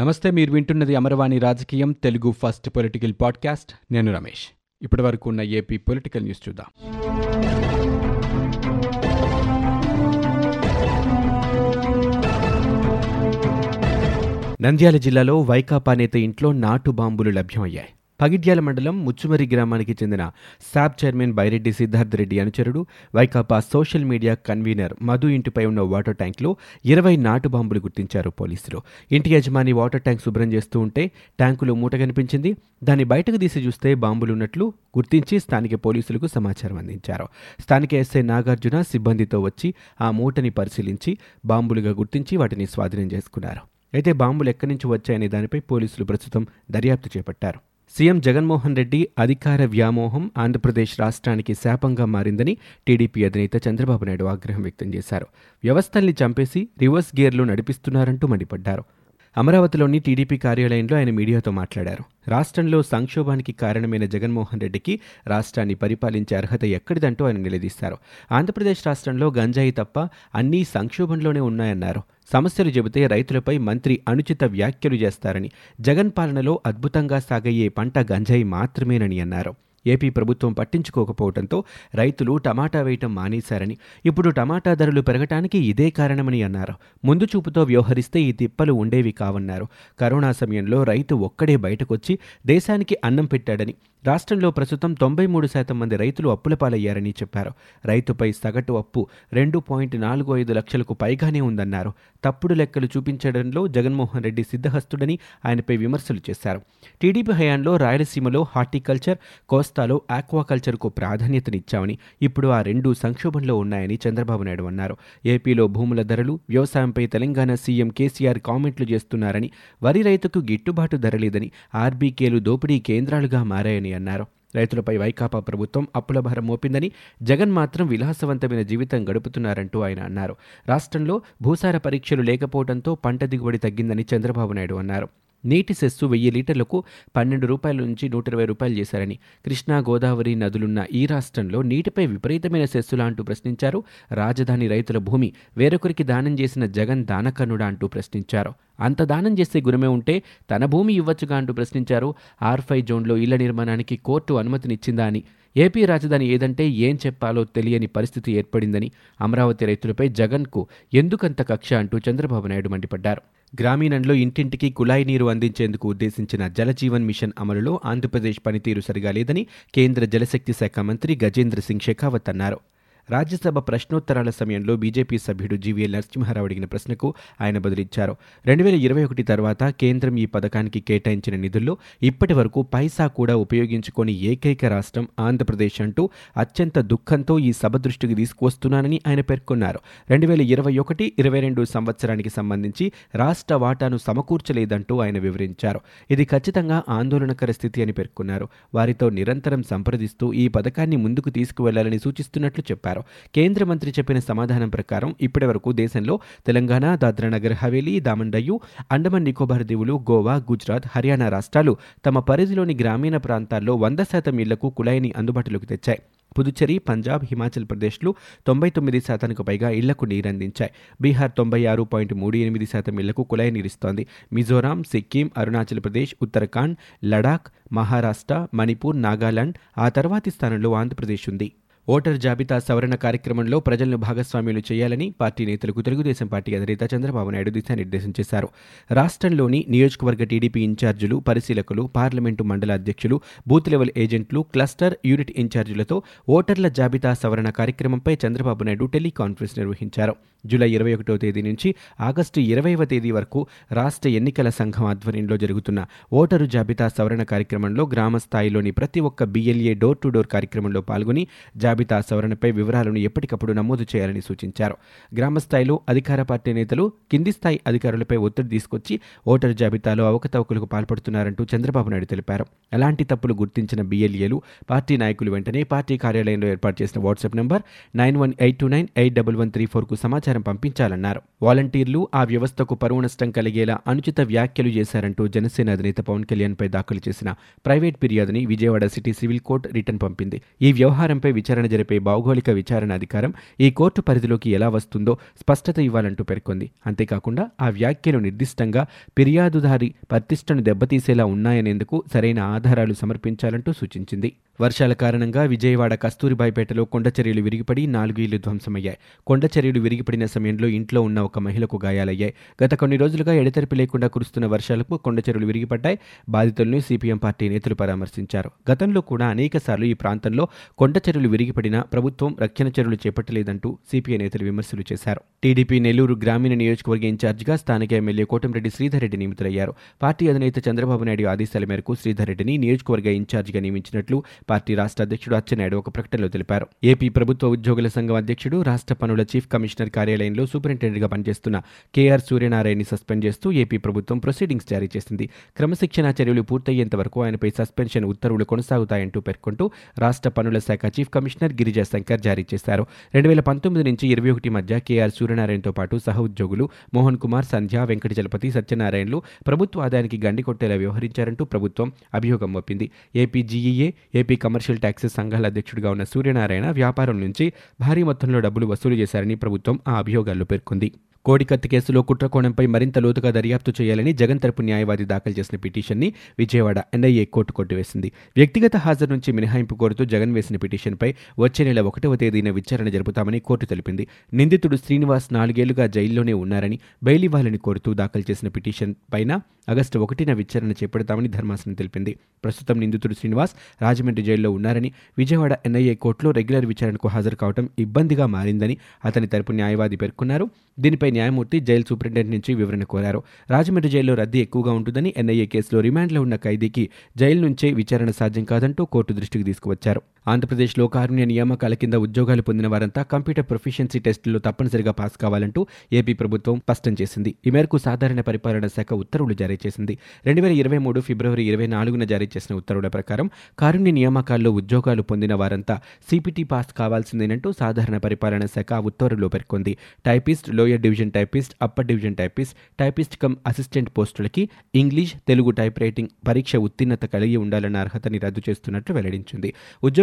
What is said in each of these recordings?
నమస్తే మీరు వింటున్నది అమరవాణి రాజకీయం తెలుగు ఫస్ట్ పొలిటికల్ పాడ్కాస్ట్. నేను రమేష్. ఇప్పటి వరకు ఉన్న ఏపీ పొలిటికల్ న్యూస్ చూద్దాం. నంద్యాల జిల్లాలో వైకాపా నేత ఇంట్లో నాటు బాంబులు లభ్యమయ్యాయి. పగిడ్యాల మండలం ముచ్చుమరి గ్రామానికి చెందిన శాబ్ చైర్మన్ బైరెడ్డి సిద్ధార్థ రెడ్డి అనుచరుడు Vaikapa social media convener Madhu ఇంటిపై ఉన్న వాటర్ ట్యాంక్లో ఇరవై నాటు బాంబులు గుర్తించారు పోలీసులు. ఇంటి యజమాని వాటర్ ట్యాంక్ శుభ్రం చేస్తూ ఉంటే ట్యాంకులో మూట కనిపించింది. దాన్ని బయటకు తీసి చూస్తే బాంబులున్నట్లు గుర్తించి స్థానిక పోలీసులకు సమాచారం అందించారు. స్థానిక ఎస్ఐ నాగార్జున సిబ్బందితో వచ్చి ఆ మూటని పరిశీలించి బాంబులుగా గుర్తించి వాటిని స్వాధీనం చేసుకున్నారు. అయితే బాంబులు ఎక్కడి నుంచి వచ్చాయనే దానిపై పోలీసులు ప్రస్తుతం దర్యాప్తు చేపట్టారు. సీఎం జగన్మోహన్ రెడ్డి అధికార వ్యామోహం ఆంధ్రప్రదేశ్ రాష్ట్రానికి శాపంగా మారిందని టీడీపీ అధినేత చంద్రబాబు నాయుడు ఆగ్రహం వ్యక్తం చేశారు. వ్యవస్థల్ని చంపేసి రివర్స్ గేర్లో నడిపిస్తున్నారంటూ మండిపడ్డారు. అమరావతిలోని టీడీపీ కార్యాలయంలో ఆయన మీడియాతో మాట్లాడారు. రాష్ట్రంలో సంక్షోభానికి కారణమైన జగన్మోహన్ రెడ్డికి రాష్ట్రాన్ని పరిపాలించే అర్హత ఎక్కడిదంటూ ఆయన నిలదీశారు. ఆంధ్రప్రదేశ్ రాష్ట్రంలో గంజాయి తప్ప అన్నీ సంక్షోభంలోనే ఉన్నాయన్నారు. సమస్యలు చెబితే రైతులపై మంత్రి అనుచిత వ్యాఖ్యలు చేస్తారని జగన్ పాలనలో అద్భుతంగా సాగయ్యే పంట గంజాయి మాత్రమేనని అన్నారు. ఏపీ ప్రభుత్వం పట్టించుకోకపోవడంతో రైతులు టమాటా వేయటం మానేశారని ఇప్పుడు టమాటా ధరలు పెరగటానికి ఇదే కారణమని అన్నారు. ముందు చూపుతో వ్యవహరిస్తే ఈ తిప్పలు ఉండేవి కావన్నారు. కరోనా సమయంలో రైతు ఒక్కడే బయటకొచ్చి దేశానికి అన్నం పెట్టాడని రాష్ట్రంలో ప్రస్తుతం తొంభై మూడు శాతం మంది రైతులు అప్పుల పాలయ్యారని చెప్పారు. రైతుపై సగటు అప్పు రెండు పాయింట్ నాలుగు ఐదు లక్షలకు పైగానే ఉందన్నారు. తప్పుడు లెక్కలు చూపించడంలో జగన్మోహన్ రెడ్డి సిద్ధహస్తుడని ఆయనపై విమర్శలు చేశారు. టీడీపీ హయాంలో రాయలసీమలో హార్టికల్చర్ కోస్తాలో ఆక్వాకల్చర్కు ప్రాధాన్యతనిచ్చామని ఇప్పుడు ఆ రెండు సంక్షోభంలో ఉన్నాయని చంద్రబాబు నాయుడు అన్నారు. ఏపీలో భూముల ధరలు వ్యవసాయంపై తెలంగాణ సీఎం కేసీఆర్ కామెంట్లు చేస్తున్నారని వరి రైతుకు గిట్టుబాటు ధర లేదని ఆర్బీకేలు దోపిడీ కేంద్రాలుగా మారాయని అన్నారు. రైతులపై వైకాపా ప్రభుత్వం అప్పుల భారం మోపిందని జగన్ మాత్రం విలాసవంతమైన జీవితం గడుపుతున్నారంటూ ఆయన అన్నారు. రాష్ట్రంలో భూసార పరీక్షలు లేకపోవడంతో పంట దిగుబడి తగ్గిందని చంద్రబాబు నాయుడు అన్నారు. నీటి సెస్సు వెయ్యి లీటర్లకు పన్నెండు రూపాయల నుంచి నూట ఇరవై రూపాయలు చేశారని కృష్ణా గోదావరి నదులున్న ఈ రాష్ట్రంలో నీటిపై విపరీతమైన సెస్సులా అంటూ ప్రశ్నించారు. రాజధాని రైతుల భూమి వేరొకరికి దానం చేసిన జగన్ దానకన్నుడా అంటూ ప్రశ్నించారు. అంత దానం చేసే గుణమే ఉంటే తన భూమి ఇవ్వచ్చుగా అంటూ ప్రశ్నించారు. ఆర్ఫై జోన్లో ఇళ్ళ నిర్మాణానికి కోర్టు అనుమతినిచ్చిందా అని. ఏపీ రాజధాని ఏదంటే ఏం చెప్పాలో తెలియని పరిస్థితి ఏర్పడిందని అమరావతి రైతులపై జగన్కు ఎందుకంత కక్ష అంటూ చంద్రబాబు నాయుడు మండిపడ్డారు. గ్రామీణంలో ఇంటింటికి కుళాయి నీరు అందించేందుకు ఉద్దేశించిన జలజీవన్ మిషన్ అమలులో ఆంధ్రప్రదేశ్ పనితీరు సరిగా లేదని కేంద్ర జలశక్తి శాఖ మంత్రి గజేంద్ర సింగ్ షెకావత్ అన్నారు. రాజ్యసభ ప్రశ్నోత్తరాల సమయంలో బీజేపీ సభ్యుడు జీవీఎల్ నరసింహారావు అడిగిన ప్రశ్నకు ఆయన బదులిచ్చారు. రెండు వేల ఇరవై ఒకటి తర్వాత కేంద్రం ఈ పథకానికి కేటాయించిన నిధుల్లో ఇప్పటి వరకు పైసా కూడా ఉపయోగించుకొని ఏకైక రాష్ట్రం ఆంధ్రప్రదేశ్ అంటూ అత్యంత దుఃఖంతో ఈ సభ దృష్టికి తీసుకువస్తున్నానని ఆయన పేర్కొన్నారు. రెండు వేల ఇరవై ఒకటి ఇరవై రెండు సంవత్సరానికి సంబంధించి రాష్ట్ర వాటాను సమకూర్చలేదంటూ ఆయన వివరించారు. ఇది ఖచ్చితంగా ఆందోళనకర స్థితి అని పేర్కొన్నారు. వారితో నిరంతరం సంప్రదిస్తూ ఈ పథకాన్ని ముందుకు తీసుకువెళ్ళాలని సూచిస్తున్నట్లు చెప్పారు. కేంద్ర మంత్రి చెప్పిన సమాధానం ప్రకారం ఇప్పటి వరకు దేశంలో తెలంగాణ దాద్రానగర్ హవేలీ దామండయ్యు అండమాన్ నికోబార్ దీవులు గోవా గుజరాత్ హర్యానా రాష్ట్రాలు తమ పరిధిలోని గ్రామీణ ప్రాంతాల్లో వంద శాతం ఇళ్ళకు కుళాయిని అందుబాటులోకి తెచ్చాయి. పుదుచ్చేరి పంజాబ్ హిమాచల్ ప్రదేశ్లు తొంభై తొమ్మిది శాతానికి పైగా ఇళ్ళకు నీరందించాయి బీహార్ తొంభై ఆరు పాయింట్ మూడు ఎనిమిది శాతం ఇళ్ళకు కుళాయి నీరిస్తోంది. మిజోరాం సిక్కిం అరుణాచల్ ప్రదేశ్ ఉత్తరాఖండ్ లడాక్ మహారాష్ట్ర మణిపూర్ నాగాలాండ్ ఆ తర్వాతి స్థానంలో ఆంధ్రప్రదేశ్ ఉంది. ఓటర్ జాబితా సవరణ కార్యక్రమంలో ప్రజలను భాగస్వామ్యులు చేయాలని పార్టీ నేతలకు తెలుగుదేశం పార్టీ అధినేత చంద్రబాబు నాయుడు దిశానిర్దేశం చేశారు. రాష్ట్రంలోని నియోజకవర్గ టీడీపీ ఇన్ఛార్జీలు పరిశీలకులు పార్లమెంటు మండల అధ్యక్షులు బూత్ లెవెల్ ఏజెంట్లు క్లస్టర్ యూనిట్ ఇన్ఛార్జీలతో ఓటర్ల జాబితా సవరణ కార్యక్రమంపై చంద్రబాబు నాయుడు టెలికాన్ఫరెన్స్ నిర్వహించారు. జూలై ఇరవై ఒకటో తేదీ నుంచి ఆగస్టు ఇరవైవ తేదీ వరకు రాష్ట్ర ఎన్నికల సంఘం ఆధ్వర్యంలో జరుగుతున్న ఓటరు జాబితా సవరణ కార్యక్రమంలో గ్రామ స్థాయిలోని ప్రతి ఒక్క బిఎల్ఏ డోర్ టు డోర్ కార్యక్రమంలో పాల్గొని జాబితా సవరణపై వివరాలను ఎప్పటికప్పుడు నమోదు చేయాలని సూచించారు. గ్రామ స్థాయిలో అధికార పార్టీ నేతలు కింది స్థాయి అధికారులపై ఒత్తిడి తీసుకొచ్చి ఓటర్ జాబితాలో అవకతవకలకు పాల్పడుతున్నారంటూ చంద్రబాబు నాయుడు తెలిపారు. అలాంటి తప్పులు గుర్తించిన బీఎల్ఏలు పార్టీ నాయకులు వెంటనే పార్టీ కార్యాలయంలో ఏర్పాటు చేసిన WhatsApp number nine one eight two nine eight double one three ఫోర్కు సమాచారం పంపించాలన్నారు. వాలంటీర్లు ఆ వ్యవస్థకు పరువు నష్టం కలిగేలా అనుచిత వ్యాఖ్యలు చేశారంటూ జనసేన అధినేత పవన్ కళ్యాణ్పై దాఖలు చేసిన private ఫిర్యాదుని Vijayawada city civil court return పంపింది. ఈ వ్యవహారంపై విచారణ జరిపే భౌగోళిక విచారణ అధికారం ఈ కోర్టు పరిధిలోకి ఎలా వస్తుందో స్పష్టత ఇవ్వాలంటూ పేర్కొంది. అంతేకాకుండా ఆ వ్యాఖ్యలు నిర్దిష్టంగా ఫిర్యాదుదారి ప్రతిష్టను దెబ్బతీసేలా ఉన్నాయనేందుకు సరైన ఆధారాలు సమర్పించాలంటూ సూచించింది. వర్షాల కారణంగా విజయవాడ కస్తూరిబాయిపేటలో కొండచర్యలు విరిగిపడి నాలుగు ఇళ్ళు ధ్వంసమయ్యాయి కొండచర్యలు విరిగిపడిన సమయంలో ఇంట్లో ఉన్న ఒక మహిళకు గాయాలయ్యాయి. గత కొన్ని రోజులుగా ఎడతెరిపి లేకుండా కురుస్తున్న వర్షాలకు కొండచర్యలు విరిగిపడ్డాయి. బాధితులను సిపిఎం పార్టీ నేతలు పరామర్శించారు. గతంలో కూడా అనేకసార్లు ఈ ప్రాంతంలో కొండచర్యలు విరిగిపడినా ప్రభుత్వం రక్షణ చర్యలు చేపట్టలేదంటూ సిపిఐ నేతలు విమర్శలు చేశారు. టీడీపీ నెల్లూరు గ్రామీణ నియోజకవర్గ ఇన్ఛార్జిగా స్థానిక ఎమ్మెల్యే కోటంరెడ్డి శ్రీధర్ రెడ్డి నియమితులయ్యారు. పార్టీ అధినేత చంద్రబాబు నాయుడు ఆదేశాల మేరకు శ్రీధర్ రెడ్డిని నియోజకవర్గ ఇన్ఛార్జిగా నియమించినట్లు పార్టీ రాష్ట్ర అధ్యక్షుడు అచ్చెన్నాయుడు ఒక ప్రకటనలో తెలిపారు. ఏపీ ప్రభుత్వ ఉద్యోగుల సంఘం అధ్యక్షుడు రాష్ట్ర పనుల చీఫ్ కమిషనర్ కార్యాలయంలో సూపరింటెండెంట్గా పనిచేస్తున్న కేఆర్ సూర్యనారాయణని సస్పెండ్ చేస్తూ ఏపీ ప్రభుత్వం ప్రొసీడింగ్స్ జారీ చేసింది. క్రమశిక్షణా చర్యలు పూర్తయ్యేంత వరకు ఆయనపై సస్పెన్షన్ ఉత్తర్వులు కొనసాగుతాయంటూ పేర్కొంటూ రాష్ట్ర పనుల శాఖ చీఫ్ కమిషనర్ గిరిజా శంకర్ జారీ చేశారు. రెండు వేల పంతొమ్మిది నుంచి ఇరవై ఒకటి మధ్య కేఆర్ సూర్యనారాయణతో పాటు సహ ఉద్యోగులు మోహన్ కుమార్ సంధ్య వెంకట చలపతి సత్యనారాయణలు ప్రభుత్వ ఆదాయానికి గండి కొట్టేలా వ్యవహరించారంటూ ప్రభుత్వం అభియోగం మోపింది. AP GEA AP commercial taxes సంఘాల అధ్యక్షుడిగా ఉన్న సూర్యనారాయణ వ్యాపారం నుంచి భారీ మొత్తంలో డబ్బులు వసూలు చేశారని ప్రభుత్వం ఆ అభియోగాల్లో పేర్కొంది. కోడికత్తి కేసులో కుట్రకోణంపై మరింత లోతుగా దర్యాప్తు చేయాలని జగన్ తరపు న్యాయవాది దాఖలు చేసిన పిటిషన్ని విజయవాడ ఎన్ఐఏ కోర్టు కొట్టివేసింది. వ్యక్తిగత హాజరు నుంచి మినహాయింపు కోరుతూ జగన్ వేసిన పిటిషన్పై వచ్చే నెల ఒకటవ తేదీన విచారణ జరుపుతామని కోర్టు తెలిపింది. నిందితుడు శ్రీనివాస్ నాలుగేళ్ళుగా జైల్లోనే ఉన్నారని బెయిల్ ఇవ్వాలని కోరుతూ దాఖలు చేసిన పిటిషన్ పైన ఆగస్టు ఒకటిన విచారణ చేపడతామని ధర్మాసనం తెలిపింది. ప్రస్తుతం నిందితుడు శ్రీనివాస్ రాజమండ్రి జైల్లో ఉన్నారని విజయవాడ ఎన్ఐఏ కోర్టులో రెగ్యులర్ విచారణకు హాజరు కావడం ఇబ్బందిగా మారిందని అతని తరపు న్యాయవాది పేర్కొన్నారు. దీనిపై న్యాయమూర్తి జైలు సూపరింటెండెంట్ నుంచి వివరణ కోరారు. రాజమండ్రి జైల్లో రద్దీ ఎక్కువగా ఉంటుందని ఎన్ఐఏ కేసులో రిమాండ్లో ఉన్న ఖైదీకి జైలు నుంచే విచారణ సాధ్యం కాదంటూ కోర్టు దృష్టికి తీసుకువచ్చారు. ఆంధ్రప్రదేశ్లో కారుణ్య నియామకాల కింద ఉద్యోగాలు పొందిన వారంతా కంప్యూటర్ ప్రొఫిషియన్సీ టెస్టుల్లో తప్పనిసరిగా పాస్ కావాలంటూ ఏపీ ప్రభుత్వం స్పష్టం చేసింది. ఈ మేరకు సాధారణ పరిపాలన శాఖ ఉత్తర్వులు జారీ చేసింది. రెండు వేల ఇరవై మూడు ఫిబ్రవరి ఇరవై నాలుగున జారీ చేసిన ఉత్తర్వుల ప్రకారం కారుణ్య నియామకాల్లో ఉద్యోగాలు పొందిన వారంతా సిపిటి పాస్ కావాల్సిందేనంటూ సాధారణ పరిపాలన శాఖ ఉత్తర్వుల్లో పేర్కొంది. Typist lower division typist upper division typist typist cum assistant పోస్టులకి ఇంగ్లీష్ తెలుగు టైప్ రైటింగ్ పరీక్ష ఉత్తీర్ణత కలిగి ఉండాలన్న అర్హతని రద్దు చేస్తున్నట్లు వెల్లడించింది.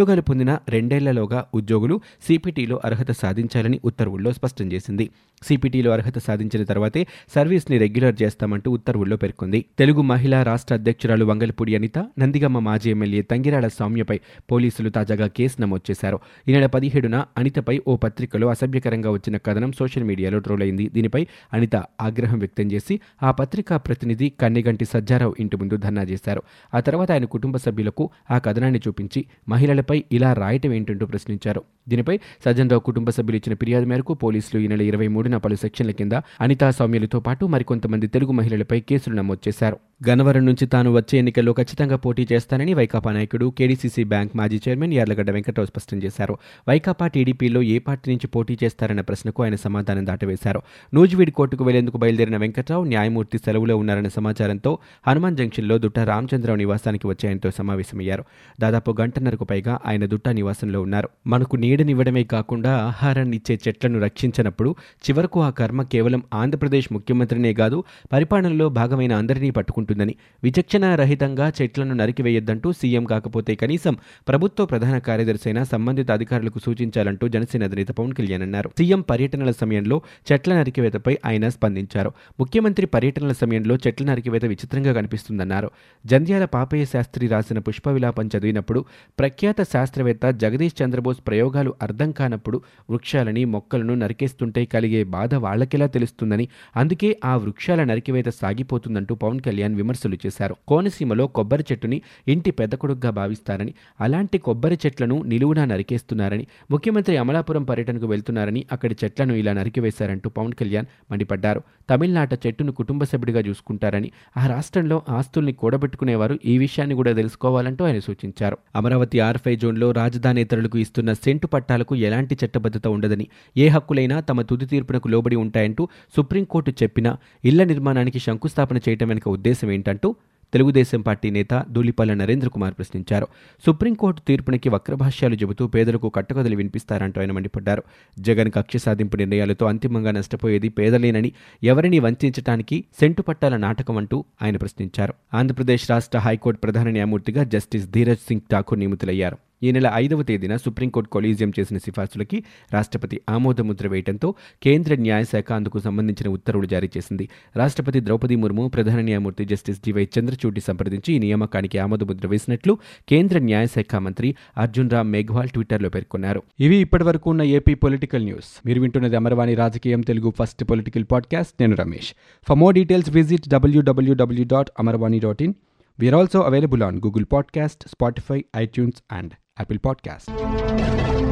ఉద్యోగాలు పొందిన రెండేళ్ళలోగా ఉద్యోగులు సిపిటీలో అర్హత సాధించాలని ఉత్తర్వుల్లో స్పష్టం చేసింది. సిపిటీలో అర్హత సాధించిన తర్వాతే సర్వీస్ని రెగ్యులర్ చేస్తామంటూ ఉత్తర్వుల్లో పేర్కొంది. తెలుగు మహిళా రాష్ట్ర అధ్యక్షురాలు వంగలపూడి అనిత నందిగమ్మ మాజీ ఎమ్మెల్యే తంగిరాల సౌమ్యపై పోలీసులు తాజాగా కేసు నమోదు చేశారు. ఈ నెల పదిహేడున అనితపై ఓ పత్రికలో అసభ్యకరంగా వచ్చిన కథనం సోషల్ మీడియాలో ట్రోల్ అయింది. దీనిపై అనిత ఆగ్రహం వ్యక్తం చేసి ఆ పత్రికా ప్రతినిధి కన్నెగంటి సజ్జారావు ఇంటి ముందు ధర్నా చేశారు. ఆ తర్వాత ఆయన కుటుంబ సభ్యులకు ఆ కథనాన్ని చూపించి మహిళలపై ఇలా రాయటం ఏంటంటూ ప్రశ్నించారు. దీనిపై సజ్జనరావు కుటుంబ సభ్యులు ఇచ్చిన ఫిర్యాదు మేరకు పోలీసులు ఈ నెల ఇరవై మూడున పలు సెక్షన్ల కింద అనితా సౌమ్యులతో పాటు మరికొంతమంది తెలుగు మహిళలపై కేసులు నమోదు చేశారు. గన్నవరం నుంచి తాను వచ్చే ఎన్నికల్లో ఖచ్చితంగా పోటీ చేస్తానని వైకాపా నాయకుడు కేడీసీసీ బ్యాంక్ మాజీ చైర్మన్ యార్లగడ్డ వెంకటరావు స్పష్టం చేశారు. వైకాపా టీడీపీలో ఏ పార్టీ నుంచి పోటీ చేస్తారన్న ప్రశ్నకు ఆయన సమాధానం దాటవేశారు. నూజివీడ్ కోర్టుకు వెళ్ళేందుకు బయలుదేరిన వెంకట్రావు న్యాయమూర్తి సెలవులో ఉన్నారన్న సమాచారంతో హనుమాన్ జంక్షన్లో దుట్ట రామచంద్రరావు నివాసానికి వచ్చి ఆయనతో సమావేశమయ్యారు. దాదాపు గంటన్నరకు పైగా ఆయన దుట్టా నివాసంలో ఉన్నారు. మనకు నీడనివ్వడమే కాకుండా ఆహారాన్ని ఇచ్చే చెట్లను రక్షించినప్పుడు చివరకు ఆ కర్మ కేవలం ఆంధ్రప్రదేశ్ ముఖ్యమంత్రినే కాదు పరిపాలనలో భాగమైన అందరినీ పట్టుకుంటుందని. విచక్షణ రహితంగా చెట్లను నరికివేయొద్దంటూ సీఎం కాకపోతే కనీసం ప్రభుత్వ ప్రధాన కార్యదర్శి అయినా సంబంధిత అధికారులకు సూచించాలంటూ జనసేన అధినేత పవన్ కళ్యాణ్ అన్నారు. సీఎం పర్యటనల సమయంలో చెట్ల నరికివేతపై ఆయన స్పందించారు. ముఖ్యమంత్రి పర్యటనల సమయంలో చెట్ల నరికివేత విచిత్రంగా కనిపిస్తుందన్నారు. జంధ్యాల పాపయ్య శాస్త్రి రాసిన పుష్ప విలాపం చదివినప్పుడు ప్రఖ్యాత శాస్త్రవేత్త జగదీష్ చంద్రబోస్ ప్రయోగాలు అర్థం కానప్పుడు వృక్షాలని మొక్కలను నరికేస్తుంటే కలిగే బాధ వాళ్ళకెలా తెలుస్తుందని అందుకే ఆ వృక్షాల నరికివేత సాగిపోతుందంటూ పవన్ కళ్యాణ్ విమర్శలు చేశారు. కోనసీమలో కొబ్బరి చెట్టుని ఇంటి పెద్ద కొడుకుగా భావిస్తారని అలాంటి కొబ్బరి చెట్లను నిలువునా నరికేస్తున్నారని ముఖ్యమంత్రి అమలాపురం పర్యటనకు వెళ్తున్నారని అక్కడి చెట్లను ఇలా నరికివేశారంటూ పవన్ కళ్యాణ్ మండిపడ్డారు. తమిళనాట చెట్టును కుటుంబ సభ్యుడిగా చూసుకుంటారని ఆ రాష్ట్రంలో ఆస్తుల్ని కూడబెట్టుకునేవారు ఈ విషయాన్ని కూడా తెలుసుకోవాలంటూ ఆయన సూచించారు. అమరావతి ఆర్ఫై జోన్లో రాజధానేతరులకు ఇస్తున్న సెంటు పట్టాలకు ఎలాంటి చట్టబద్ధత ఉండదని ఏ హక్కులైనా తమ తుది తీర్పునకు లోబడి ఉంటాయంటూ సుప్రీంకోర్టు చెప్పినా ఇళ్ళ నిర్మాణానికి శంకుస్థాపన చేయటం వెనుక ఉద్దేశం ఏంటంటూ తెలుగుదేశం పార్టీ నేత దూలిపాల నరేంద్ర కుమార్ ప్రశ్నించారు. సుప్రీంకోర్టు తీర్పునికి వక్రభాష్యాలు చెబుతూ పేదలకు కట్టుకథలు వినిపిస్తారంటూ ఆయన మండిపడ్డారు. జగన్ కక్ష సాధింపు నిర్ణయాలతో అంతిమంగా నష్టపోయేది పేదలేనని ఎవరిని వంచటానికి సెంటు పట్టాల నాటకం అంటూ ఆయన ప్రశ్నించారు. ఆంధ్రప్రదేశ్ రాష్ట్ర హైకోర్టు ప్రధాన న్యాయమూర్తిగా జస్టిస్ ధీరజ్ సింగ్ ఠాకూర్ నియమితులయ్యారు. ఈ నెల ఐదవ తేదీన సుప్రీంకోర్టు కొలీజియం చేసిన సిఫార్సులకి రాష్ట్రపతి ఆమోదముద్ర వేయడంతో కేంద్ర న్యాయశాఖ అందుకు సంబంధించిన ఉత్తర్వులు జారీ చేసింది. రాష్ట్రపతి ద్రౌపది ముర్ము ప్రధాన న్యాయమూర్తి జస్టిస్ డివై చంద్రచూడి సంప్రదించి ఈ నియామకానికి ఆమోదముద్ర వేసినట్లు కేంద్ర న్యాయశాఖ మంత్రి అర్జున్ రామ్ మేఘ్వాల్ ట్విట్టర్లో పేర్కొన్నారు. ఇవి ఇప్పటివరకు ఉన్న ఏపీ పొలిటికల్ న్యూస్. మీరు వింటున్నది అమర్వాణి రాజకీయం తెలుగు ఫస్ట్ పొలిటికల్ పాడ్కాస్ట్. నేను Ramesh. For more details visit WWW dot Amarvani dot in we're also available on Google podcast Spotify iTunes and Apple Podcast.